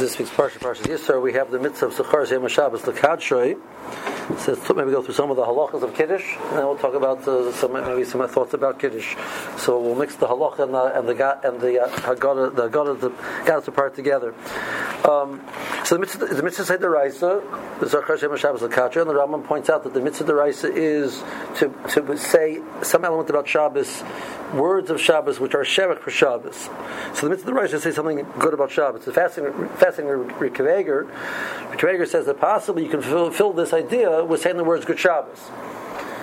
this week's Parsha, Parsha Yisra, we have the mitzvah of Zechar Zayim Shabbos, the Kadshoy. So let's maybe go through some of the halachas of Kiddush, and then we'll talk about uh, some maybe some thoughts about Kiddush. So we'll mix the halacha and the and the and the uh, Haggadah, the Haggadah, the Gaddah part together. Um, so the mitzvah, the mitzvah the Raisa, the Zechar Zayim Shabbos, the and the Rambam points out that the mitzvah the Raisa is to to say some element about Shabbos, words of Shabbos which are shevach for Shabbos. So the mitzvah the Raisa say something good about Shabbos. The fasting fasting Rikaveger, Rikaveger says that possibly you can fulfill this idea with saying the words Good Shabbos.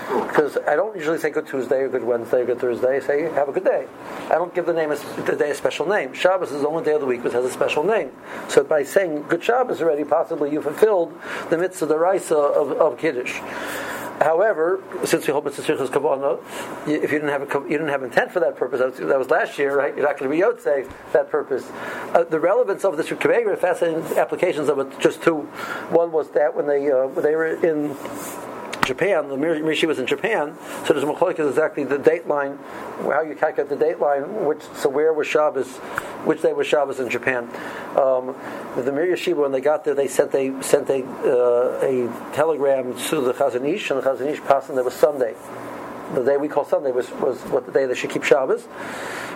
Because I don't usually say Good Tuesday or Good Wednesday or Good Thursday. I say Have a good day. I don't give the name the day a special name. Shabbos is the only day of the week which has a special name. So by saying Good Shabbos already, possibly you fulfilled the mitzvah, the raisa of, of Kiddush. However, since we hold Mitzvah Tzrichas Kavana, if you didn't have a, you didn't have intent for that purpose, that was, that was last year, right? You're not going to be that purpose. Uh, the relevance of this Kavega, fascinating applications of it, just two. One was that when they uh, when they were in Japan, the Rishi was in Japan, so there's a machloek is exactly the date line, how you calculate the date line, which so where was Shabbos, which day was Shabbos in Japan. Um, the Mir Yeshiva, when they got there, they sent a sent a uh, a telegram to the Chazon Ish, and the Chazon Ish passed, and there was Sunday. The day we call Sunday was, was what the day they should keep Shabbos.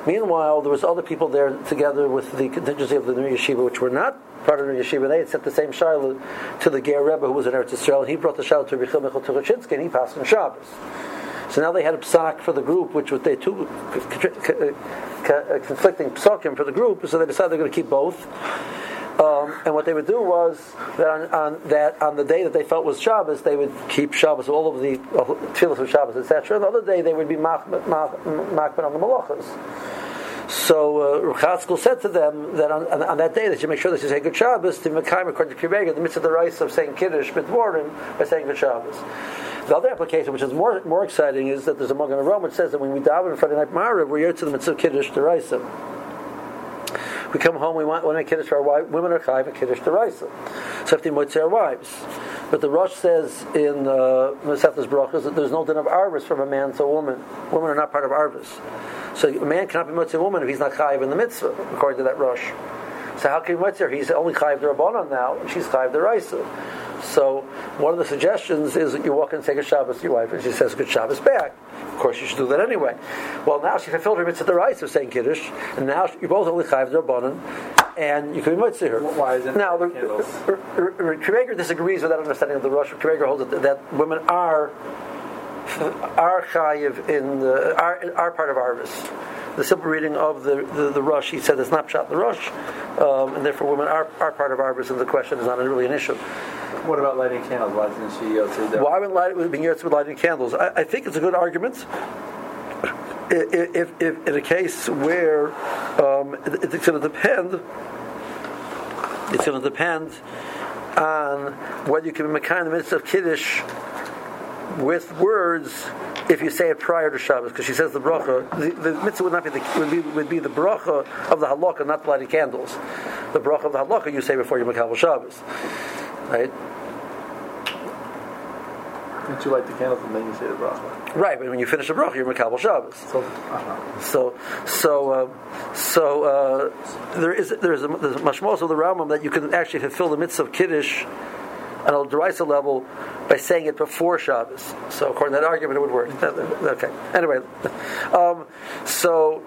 Meanwhile, there was other people there together with the contingency of the new Yeshiva, which were not part of the yeshiva, they had sent the same shiloh to the Ger Rebbe who was in Eretz Yisrael, and he brought the shiloh to Rechil Michal Tukachinsky, and he passed on Shabbos. So now they had a psak for the group, which was they two conflicting psakim for the group, so they decided they're going to keep both. Um, and what they would do was that on, on, that on the day that they felt was Shabbos, they would keep Shabbos, all of the uh, tefillahs of Shabbos, etc. And the other day they would be machman on the malachas. So uh, said to them that on, on, on, that day that you make sure that you say good Shabbos to Mekayim according to Kibega, the mitzvah the rice of saying Kiddush Mitvorim by saying good Shabbos. The other application, which is more more exciting, is that there's a Magen Avraham which says that when we daven Friday night Marav, we're here to the mitzvah Kiddush rice. We come home, we want, want to Kiddush our wives. Women are chayv and Kiddush rice. So if they moitze our wives. But the Rosh says in uh, Brachas that there's no din of arvis from a man to a woman. Women are not part of arvis. So a man cannot be mitzvah a woman if he's not chayiv in the mitzvah, according to that rush. So how can he mitzvah? He's only chayiv rabbanon now, and she's chayiv the raisa. So one of the suggestions is that you walk in and take a Shabbos to your wife, and she says good Shabbos back. Of course, you should do that anyway. Well, now she fulfilled her mitzvah the rights of saying kiddush, and now you're both only chayiv the rabbanon, and you can be mitzvah her. Why is it now? The, er, er, er, Kreger disagrees with that understanding of the rush. Kreger holds that, that women are our chayiv in the, our, our part of harvest. The simple reading of the, the, the rush, he said it's not shot the rush, um, and therefore women are, are part of harvest, and the question is not really an issue. What about lighting candles? Why isn't she yotze there? Why would light, being yotze with lighting candles? I, I, think it's a good argument. If, if, if in a case where um, it, it's going to depend, it's going to depend on whether you can be kind of midst of kiddush with words if you say it prior to Shabbos, because she says the bracha, the, the mitzvah would not be the would be, would be the bracha of the halakha, not lighting candles. The bracha of the halakha you say before you make Shabbos, right? Don't you light the candles and then you say the bracha? Right, but when you finish the bracha, you're makabel Shabbos. So, uh-huh. so, so, uh, so uh, there is there is a, there's much more of the Rambam that you can actually fulfill the mitzvah of kiddush on a derisa level by saying it before Shabbos. So according to that argument, it would work. Okay. Anyway, um, so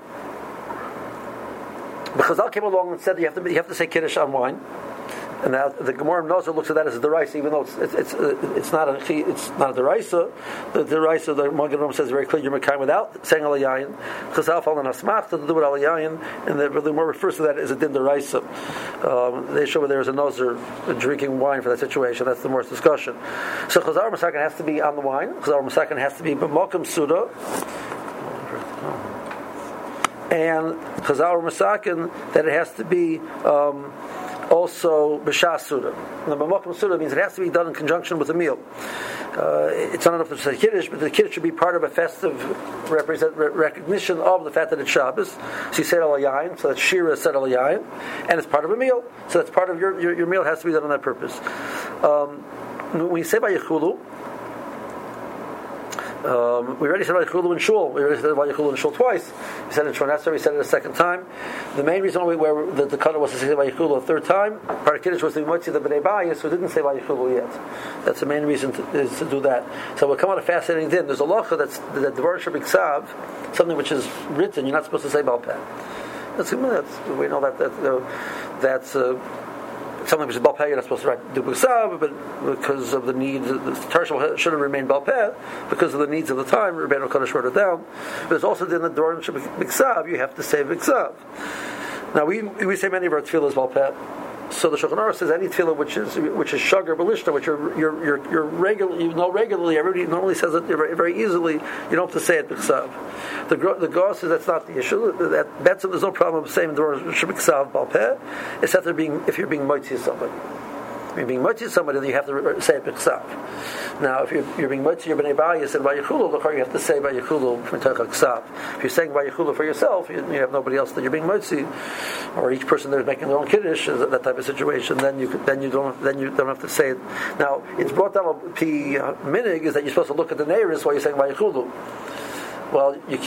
the Chazal came along and said you have to you have to say kiddush on wine. And now the Gemara Nozer looks at that as a deraisa, even though it's it's it's, uh, it's not a it's not a deraisa. The deraisa the Magen says very clear you're mekayim without saying alayayin. Chazal fall on asmach to do with alayayin, and the, the Gemara refers to that as a din deraisa. Um, they show where there is a Nozer drinking wine for that situation. That's the more discussion. So Chazal Masakin has to be on the wine. Chazal Masakin has to be b'mokum suda and Chazal Masakin that it has to be um, also b'shas suda. The b'makom suda means it has to be done in conjunction with a meal. Uh, it's not enough to say kiddush, but the kiddush should be part of a festive represent, recognition of the fact that it's Shabbos. So you say yain, so that shira said al yain, and it's part of a meal. So that's part of your, your, your meal has to be done on that purpose. Um, when you say by yechulu, Um, we already said Vayichulu in Shul. We already said Vayichulu in Shul twice. We said it in Shmonesser. We said it a second time. The main reason why where the, the was to say Vayichulu a third time, Kiddush was the Motzi the Bnei Bayis, who didn't say Vayichulu yet. That's the main reason to, is to do that. So we'll come on a fascinating thing. There's a lacha that's the that Devar Shabbat something which is written. You're not supposed to say Balpeh. That's, that's, we know that, that uh, that's. Uh, something which is balpeh, you're not supposed to write dubusav, but because of the needs, the Tarshal shouldn't remain balpeh because of the needs of the time. Rebbeinu Kodesh wrote it down. But there's also in the Doran Biksav, you have to say Biksav. Now we we say many of our tefillahs balpeh. So the Shulchan Aruch says any tefillah which is which is sugar balishta, which you're you're you're, you're you know regularly. Everybody normally says it very, easily. You don't have to say it b'ksav. The the Gaon says that's not the issue. That Betzim there's no problem of saying the word b'ksav balpeh, except being if you're being mighty somebody you're being mitzvah somebody, then you have to say it b'chsav. Now, if you're, you're being mitzvah your bnei bayis and vayichulu, you have to say vayichulu from ksav. If you're saying vayichulu for yourself, you, you, have nobody else that you're being mitzvah, or each person there is making their own kiddush, uh, that type of situation. Then you then you don't then you don't have to say it. Now, it's brought down p minig is that you're supposed to look at the neighbors while you're saying vayichulu well, you,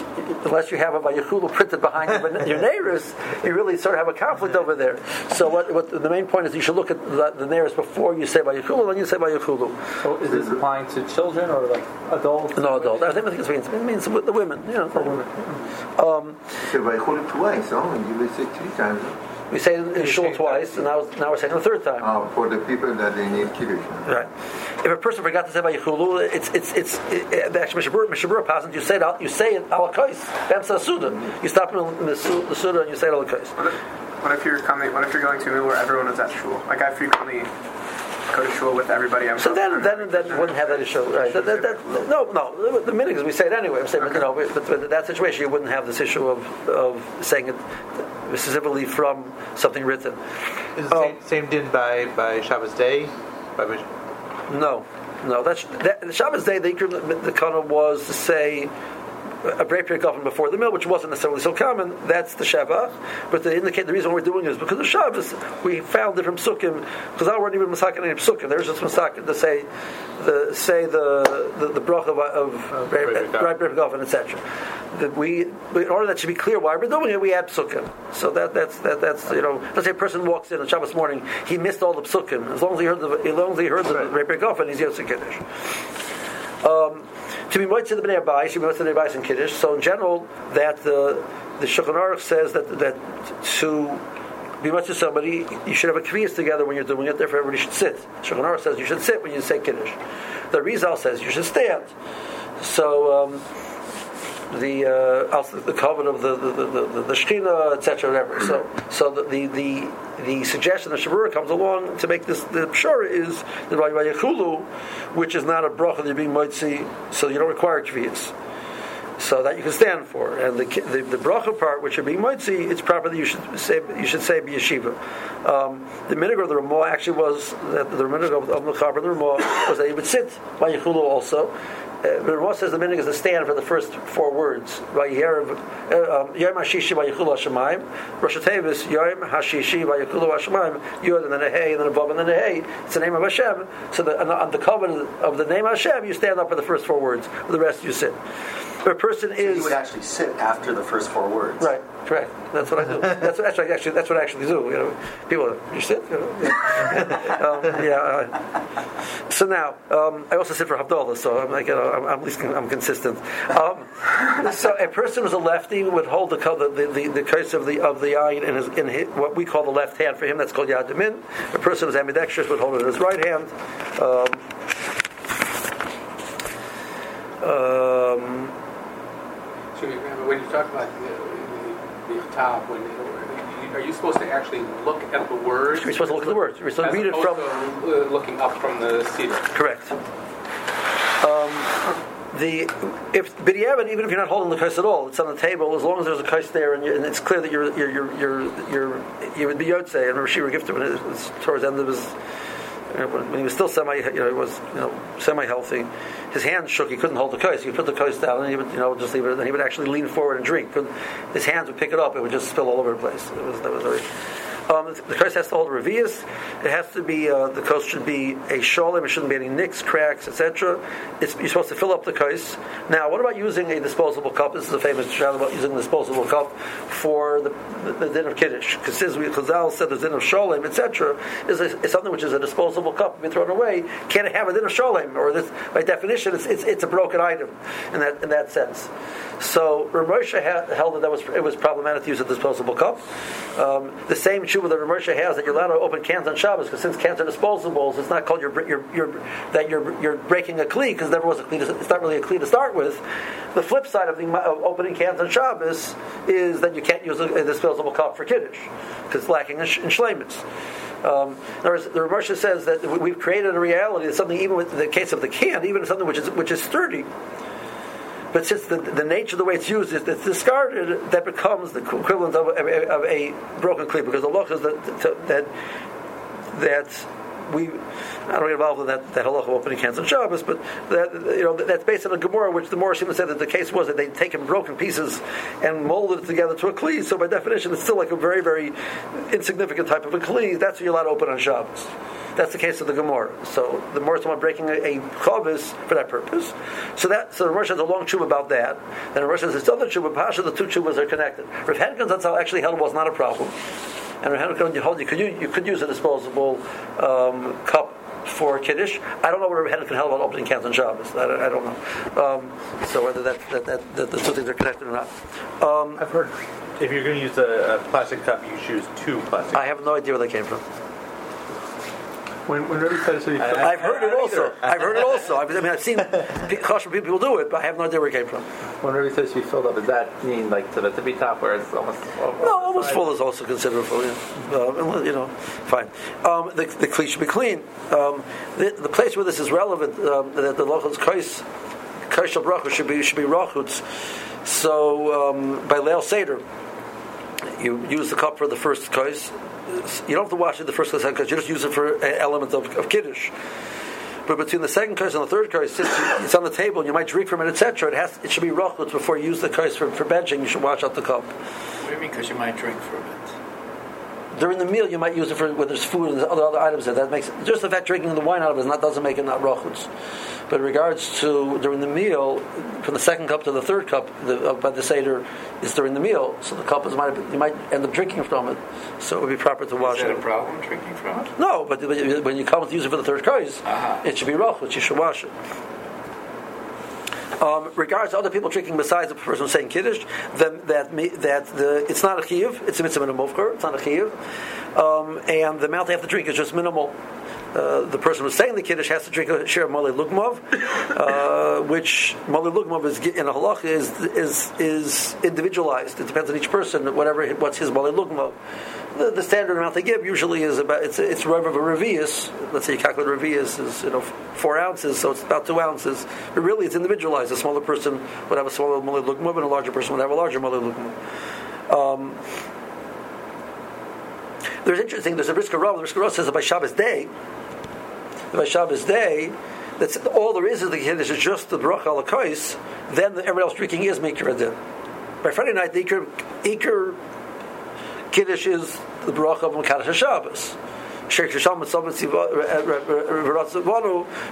unless you have a Vayichulu printed behind your, your neighbors, you really sort of have a conflict over there. So what, what the main point is you should look at the, the neighbors before you say Vayichulu, then you say Vayichulu. So is this applying to children or like adults? No, adults. I think it means, it means the women, you know, the women. Um, so Vayichulu twice, oh, you say three times. We say it in shul twice, and now, now we're saying it the third time. Oh, for the people that they need kiddush. Right. If a person forgot to say Vayichulu, it's it's it's it, actually Mishabur Mishabur passing. You say it you say it alakais. That's a suda. Mm-hmm. You stop in the, the suda and you say it alakais. What if you're coming? What if you're going to a where everyone is at shul? Like I frequently go to shul with everybody. I'm so then, then, then wouldn't have that issue, right? That, that, that, no, no. The minute is we say it anyway. I'm saying, okay. you know, but, but that situation, you wouldn't have this issue of of saying it specifically from something written. Is the same, um, same din by, by Shabbos day? By which? no, no. That's that, the Shabbos day. The the kana was to say a break period often before the meal, which wasn't necessarily so common. That's the Shabbat. But to indicate the reason we're doing it is because of Shabbos, we found different psukim, because I weren't even masakin any psukim. There's just masakin to say the say the the, the brach of, of break often, etc. That we, in order that should be clear why we're doing it, we add psukim. So that that's that that's you know, let's say a person walks in on Shabbos morning, he missed all the psukim. As long as he heard the as long as he heard the right break often, he's Yosef Kiddush. Um, to be moitzah the bnei abayis, you be moitzah the bnei in kiddush. So in general, that the the Shulchan Aruch says that that to be much to somebody, you should have a kviyas together when you're doing it. Therefore, everybody should sit. Shulchan Aruch says you should sit when you say kiddush. The Arizal says you should stand. So. Um, the uh, the covenant of the the the, the, the etc. Whatever. So so the the the, the suggestion of Shabura comes along to make this the pshara is the Vayachulu, which is not a bracha that you're being mitzi, so you don't require kviyas. So that you can stand for, and the the, the bracha part, which you're being mitzi, it's proper that you should say you should say b'yeshiva. Um, the minhag of the Ramah actually was that the minhag of, the Chaber the Ramah was that he would sit Vayachulu also, uh, Ramah says the meaning is the stand for the first four words. Yom Hashishi Vayichulu Hashemayim. Rosh Hashanah Yom Hashishi Vayichulu Hashemayim. Yud and then a Hey and then a Vav and then a Hey. It's the name of Hashem. So the, on the covenant of the name of Hashem, you stand up for the first four words. For The rest you sit. If a person is. So you would actually sit after the first four words. Right. Correct. That's what I do. That's what actually, actually that's what I actually do. You know, people you sit. You know, yeah. um, yeah uh, so now um, I also sit for Havdalah, so I'm like you know I'm, I'm at least I'm consistent. Um, so a person who's a lefty would hold the the the, the case of the of the eye in his in his, what we call the left hand. For him, that's called Yad Yamin. A person who's ambidextrous would hold it in his right hand. Um, um, so when you talk about top when are you supposed to actually look at the words? You're supposed to look at the words. You're supposed to read it from to, uh, looking up from the cedar. Correct. Um, the if b'diavad, even if you're not holding the kais at all, it's on the table. As long as there's a kais there, and, and, it's clear that you're you're you're you're, you're you would be yotze, and Rashi gifted when it was towards the end of his when he was still semi, you know, he was you know semi healthy. His hands shook. He couldn't hold the kais. He put the kais down, and he would you know just leave it. And he would actually lean forward and drink. But his hands would pick it up. It would just spill all over the place. It was that was very. Um, the kos has to hold revius. It has to be uh, the kos should be a sholem. It shouldn't be any nicks, cracks, etc. You're supposed to fill up the kos. Now, what about using a disposable cup? This is a famous shot about using a disposable cup for the, the, the din of kiddush. Because Chazal said the din of sholem, etc. Is, is something which is a disposable cup, be thrown away. Can't have a din of sholem, or this, by definition, it's, it's, it's a broken item in that in that sense. So Rav Moshe held that, that was it was problematic to use a disposable cup. Um, the same tshuva that Rav Moshe has that you're allowed to open cans on Shabbos because since cans are disposables, it's not called you're, you're, you're that you're you're breaking a kli because never was a kli. It's not really a kli to start with. The flip side of, the, of opening cans on Shabbos is that you can't use a, a disposable cup for kiddush because it's lacking in, sh- in. Um, words, the Rav Moshe says that we've created a reality that something, even with the case of the can, even something which is which is sturdy, but since the, the nature of the way it's used is it's discarded, that becomes the equivalent of, of, of a broken kli because the law is that that that we I don't get involved in that, that halacha of opening cans on Shabbos, but that you know that's based on a Gemara, which the to say that the case was that they'd taken broken pieces and molded it together to a kli. So by definition, it's still like a very very insignificant type of a kli. That's what you're allowed to open on Shabbos. That's the case of the Gemara. So the Gemara someone breaking a, a chavis for that purpose. So that so the Rosh has a long tube about that. Then the Rosh has this other tube. Pasha, the two tubas are connected. Rav Henkin Zatzal actually held was not a problem. And Rav Henkin you hold you could you, you could use a disposable um, cup for kiddush. I don't know what Rav Henkin held about opening cans on Shabbos. I, I don't know. Um, so whether that, that, that, that the two things are connected or not. Um, I've heard if you're going to use a, a plastic cup, you choose two plastic. I have no idea where they came from. When, when Rebbe said so, I- I've heard it also. I've heard it also. I've, I mean, I've seen kosher people do it, but I have no idea where it came from. when Rebbe says to be filled up, does that mean like to the tippy top where it's almost No, almost full is also considered full. Yeah. Uh, you know, fine. Um, the the kli should be clean. Um, the, the place where this is relevant, um, that the lochus kais kaishal bracha should be should be rachutz. So um, by leil seder, you use the cup for the first kais. You don't have to wash it the first kais because you just use it for an element of, of kiddush. But between the second kais and the third since it's on the table and you might drink from it, etc., it has it should be rachutz before you use the kais for, for benching. You should wash out the cup. What do you mean? Because you might drink from it. During the meal you might use it for when there's food and other other items there. That makes just the fact drinking the wine out of it not, doesn't make it not rachutz. But in regards to during the meal, from the second cup to the third cup, the, uh, by the seder is during the meal. So the cup is might you might end up drinking from it. So it would be proper to wash Is that it. a problem drinking from it? No, but when you come to use it for the third kais, Uh-huh. it should be rachutz. You should wash it. Um, regards to other people drinking besides the person saying kiddush, then that that the it's not a chiyuv, it's a mitzvah and a movkar, it's not a chiyuv, um, and the amount they have to drink is just minimal. Uh, the person who's saying the kiddush has to drink a share of mole lugmov, uh, which mole lugmov is in a halach is is is individualized. It depends on each person, whatever what's his mole lugmov. The, the standard amount they give usually is about it's it's rev of a revius. Let's say you calculate revius is you know four ounces, so it's about two ounces. But really, it's individualized. A smaller person would have a smaller mole lugmov, and a larger person would have a larger mole lugmov. Um, there's interesting. There's a Brisker Rav. The Brisker Rav says by Shabbos day, by Shabbos day, that's all there is of the kiddush is just the bracha al kais. Then the, everyone else drinking is mikra din. By Friday night, the ikr, ikr kiddush is the bracha of Mekadosh Shabbos.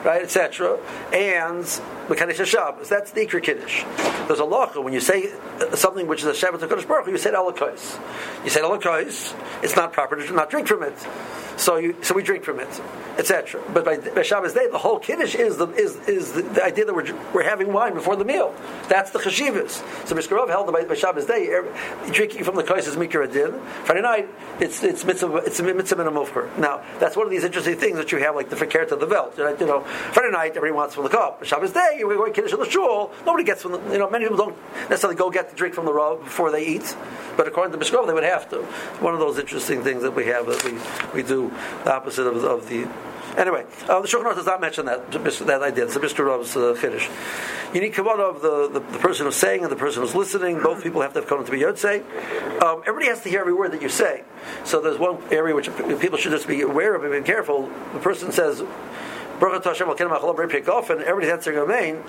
Right, etc. And Mekadosh Shabbos. That's the Ikra Kiddush. There's a lacha when you say something which is a Shabbat to Kodesh Baruch you say alakais. You say alakais. It's not proper to not drink from it. So you, so we drink from it, etc. But by, by Shabbos day, the whole kiddush is the is, is the, the idea that we're, we're having wine before the meal. That's the chashivas. So Mishkarov held by, by Shabbos day, er, drinking from the kais is mikra din. Friday night, it's it's mitzvah it's a mitzvah and a mufker. Now that's one of these interesting things that you have, like the fakir of the velt. You know, Friday night everybody wants from the cup. Shabbos day, we're going kiddush in the shul. Nobody gets from the. You know, many people don't necessarily go get the drink from the rav before they eat, but according to Mishkarov, they would have to. One of those interesting things that we have that we we do the opposite of, of the. Anyway, uh, the Shulchan does not mention that that idea. It's a Mr. Rav's uh, chiddush. You need kavanah of the, the, the person who's saying and the person who's listening. Both people have to have kavanah to be yotzei. Um, everybody has to hear every word that you say. So there's one area which people should just be aware of and be careful. The person says, "Baruch Hashem and everybody's answering Amen.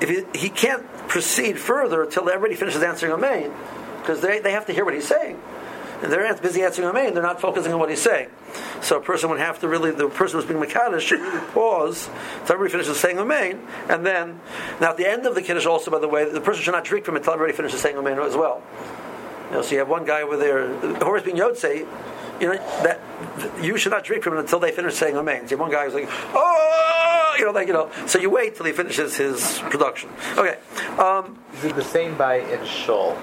If he, he can't proceed further until everybody finishes answering Amen, because they, they have to hear what he's saying. And they're busy answering Amen, they're not focusing on what he's saying. So a person would have to really, the person who's being Makadish should really pause until everybody finishes saying Amen, and then, now at the end of the Kiddush also, by the way, the person should not drink from it until everybody finishes saying Amen as well. You know, so you have one guy over there, Horace being Yotze, you know, that you should not drink from it until they finish saying Amen. So one guy who's like, oh, you know, like, you know, so you wait till he finishes his production. Okay. Um, Is it the same by in Shul?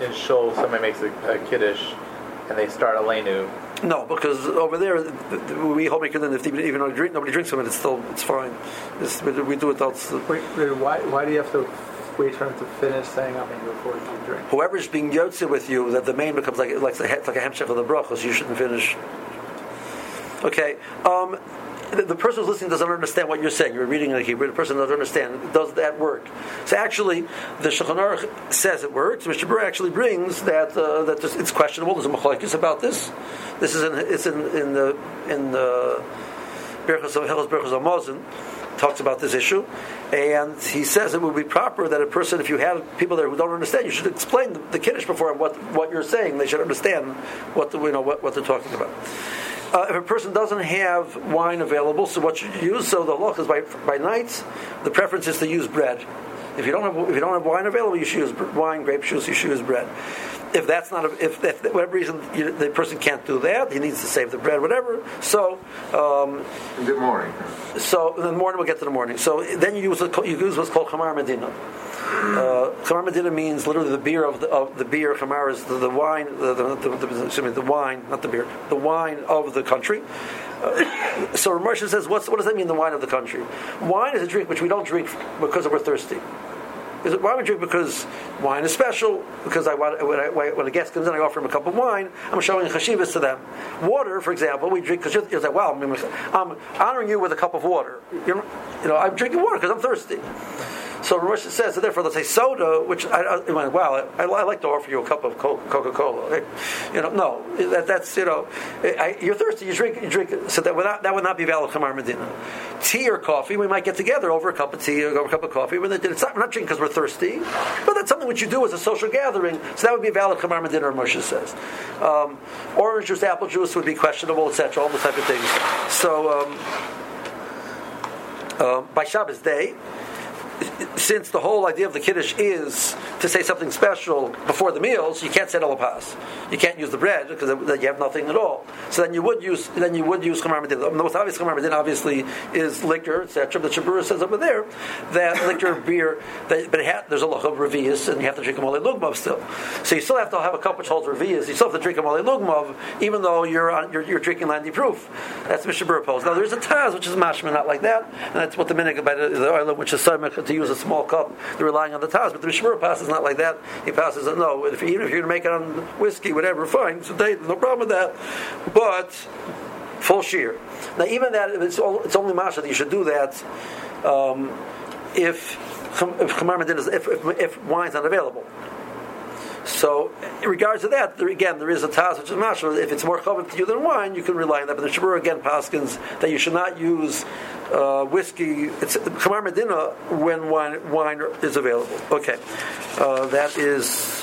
In Shul, somebody makes a, a kiddush, and they start a lenu. No, because over there we hold make then if even even though drink, nobody drinks from it, it's still it's fine. It's, we, we do it. That's Wait, wait, why, why do you have to wait for him to finish saying Amen before you drink? whoever's being yotze with you, that the main becomes like like the, like a hemshech of the brachos. You shouldn't finish. Okay. Um, the, person who's listening doesn't understand what you're saying. You're reading in Hebrew. The person doesn't understand. Does that work? So actually, the Shulchan Aruch says it works. Mr. Burr actually brings that uh, that it's questionable. There's a machlokes about this. This is in it's in in the in the Berachos Hilchos Berachos Mosin talks about this issue, and he says it would be proper that a person, if you have people there who don't understand, you should explain the, the kiddush before what what you're saying. They should understand what the, you know what, what they're talking about. Uh, if a person doesn't have wine available, so what should you use? So the loch is by by night. The preference is to use bread. If you don't have if you don't have wine available, you should use wine, grape juice. You should use bread. If that's not a, if, if whatever reason you, the person can't do that, he needs to save the bread, whatever. So. Um, In the morning. so in the morning we'll get to the morning. So then you use what, you use what's called chamar medina. Uh, means literally the beer of the, of the beer. Chamar is the, the wine, the, the, excuse me, the wine, not the beer, the wine of the country. Uh, so Ramersha says, what does that mean? The wine of the country. Wine is a drink which we don't drink because we're thirsty. Is it why we drink? Because wine is special. Because I when, I, when a guest comes in, I offer him a cup of wine. I'm showing chashivas to them. Water, for example, we drink because you're, like, wow, I'm honoring you with a cup of water. You're, you know, I'm drinking water because I'm thirsty. So Rosh says, so therefore, let's say soda, which I, I, mean, wow, I, I like to offer you a cup of Coca Cola. You know, no, that, that's you know, I, you're thirsty, you drink, you drink. So that would not, that would not be valid Chamar Medina. Tea or coffee, we might get together over a cup of tea or over a cup of coffee. But it's not, we're not drinking because we're thirsty, but that's something which you do as a social gathering. So that would be valid Chamar Medina, Moshe says. Um, orange juice, apple juice would be questionable, etc. All those type of things. So um, uh, by Shabbos day since the whole idea of the kiddush is to say something special before the meals, you can't say pas. You can't use the bread because you have nothing at all. So then you would use then you would use chamar. The most obvious chamar obviously is liquor, etc. The Shabura says over there that liquor, beer, that, but ha- there's a lot of revias and you have to drink them all a mole lugmav still. So you still have to have a cup which holds revias. You still have to drink them all a mole lugmav even though you're on, you're, you're drinking landy proof. That's Mishnah Berurah pose. Now there's a taz which is mashma not like that, and that's what the minig the, the oil which is to use a small cup. They're relying on the taz, but the Mishmur passes not like that. He passes it no. If, even if you're going to make it on whiskey, whatever, fine. So they, no problem with that. But full shear. Now, even that, it's, all, it's only masha that you should do that um, if if if, if, if wine's not available. So, in regards to that, there, again, there is a taz which is mashal. If it's more common to you than wine, you can rely on that. But the Shabur again paskins that you should not use uh, whiskey. It's chamar medina when wine, wine is available. Okay, uh, that is.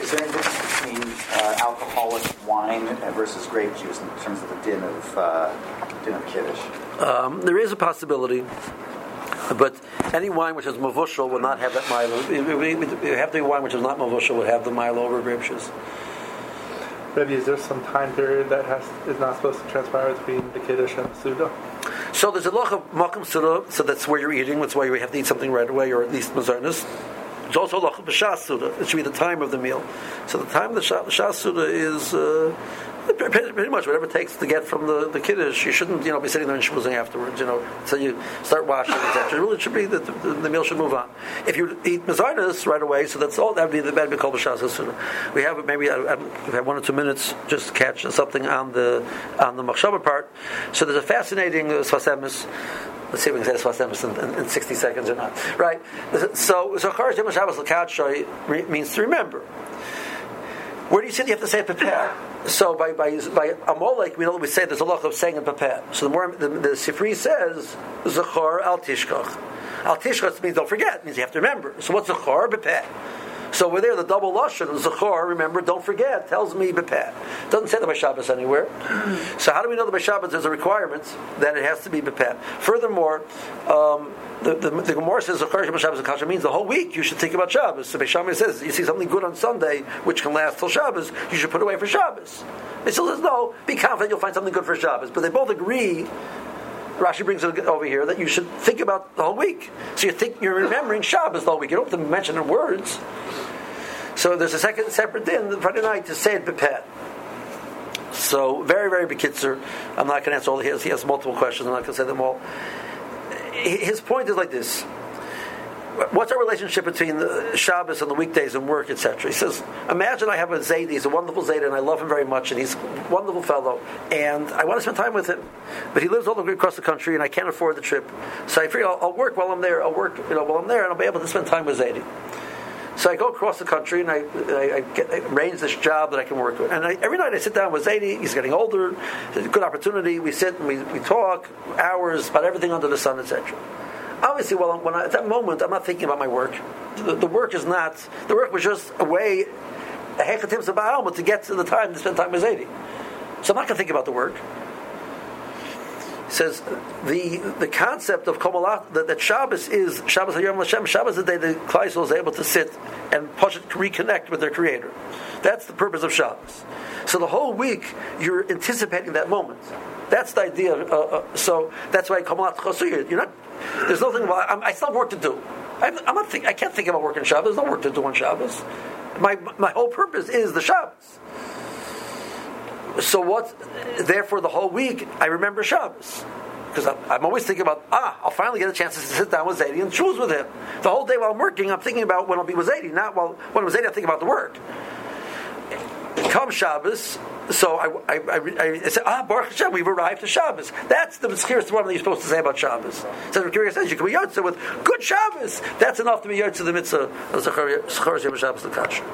Is there any difference between uh, alcoholic wine versus grape juice in terms of the din of uh, din of kiddush? Um, there is a possibility. But any wine which is mavushal will not have that milo. You have to be wine which is not mavushal would have the milo over grape juice. Rebbe, is there some time period that has is not supposed to transpire between the kiddush and the suda? So there's a lot of makam suda, so that's where you're eating. That's why you have to eat something right away, or at least mazarnas. It's also of b'shas suda. It should be the time of the meal. So the time of the shas suda is. Uh, pretty much whatever it takes to get from the, the kiddush, you shouldn't you know be sitting there and schmoozing afterwards. You know, so you start washing, etc. Really, it should be that the, the, meal should move on. If you eat mezainas right away, so that's all that would be the bad be called sooner. We have maybe I, we have one or two minutes just to catch something on the on the machshava part. So there's a fascinating uh, Sfas Emes. Let's see if we can say Sfas Emes in, in, in 60 seconds or not. Right? So, so Charash Yom Shabbos L'Kadshoy means to remember. Where do you say you have to say prepare? So by by by Amalek, we know we say there's a lot of saying in prepare. So the more the, the Sifri says Zachor al Tishkach. Al Tishkach means don't forget. Means you have to remember. So what's Zachor prepare? So we're there, the double lashon, the zachor. Remember, don't forget, tells me bepeh. Doesn't say the Shabbos anywhere. So how do we know the Shabbos there's a requirement that it has to be bepeh? Furthermore, um, the, the, the Gemara says Zachor Shem Shabbos and Kasha means the whole week you should think about Shabbos. So says you see something good on Sunday which can last till Shabbos, you should put away for Shabbos. It still says no. Be confident you'll find something good for Shabbos. But they both agree Rashi brings it over here that you should think about the whole week. So you think you're remembering Shabbos the whole week. You don't have to mention in words. So there's a second separate din Friday night to say it bepet. So very very bekitzer. I'm not going to answer all. Has, he has multiple questions. I'm not going to say them all. His point is like this what's our relationship between the Shabbos and the weekdays and work, etc. He says, imagine I have a Zayd, he's a wonderful Zayd, and I love him very much, and he's a wonderful fellow, and I want to spend time with him, but he lives all the way across the country, and I can't afford the trip, so I figure I'll, I'll work while I'm there. I'll work, you know, while I'm there, and I'll be able to spend time with Zayd. So I go across the country and I, I, I, get, I arrange this job that I can work with. And I, every night I sit down with Zaidi. He's getting older. It's a good opportunity. We sit and we, we talk hours about everything under the sun, etc. Obviously, well, when I, at that moment, I'm not thinking about my work. The, the work is not. The work was just a way, a hechatim to get to the time to spend time with Zaidi. So I'm not going to think about the work says the the concept of Komalat that, that Shabbos is Shabbos Hayom Hashem. Shabbos is the day that Kleisel is able to sit and push it, reconnect with their Creator. That's the purpose of Shabbos. So the whole week you're anticipating that moment. That's the idea. Uh, uh, so that's why Komalat Chosuyah. You're not. There's nothing. About, I'm, I still have work to do. I'm, I'm not think, I can't think about working Shabbos. There's no work to do on Shabbos. My my whole purpose is the Shabbos. So what? Therefore, the whole week I remember Shabbos because I'm, always thinking about ah, I'll finally get a chance to sit down with Zadie and choose with him. The whole day while I'm working, I'm thinking about when I'll be with Zadie, not while when I'm with Zadie, I'm thinking about the work. Come Shabbos, so I, I, I, I say, ah, Baruch Hashem, we've arrived to Shabbos. That's the mysterious one that you're supposed to say about Shabbos. So the curious says you can be Yotze with good Shabbos. That's enough to be Yotze the mitzvah of Zachariah Shabbos Kasher.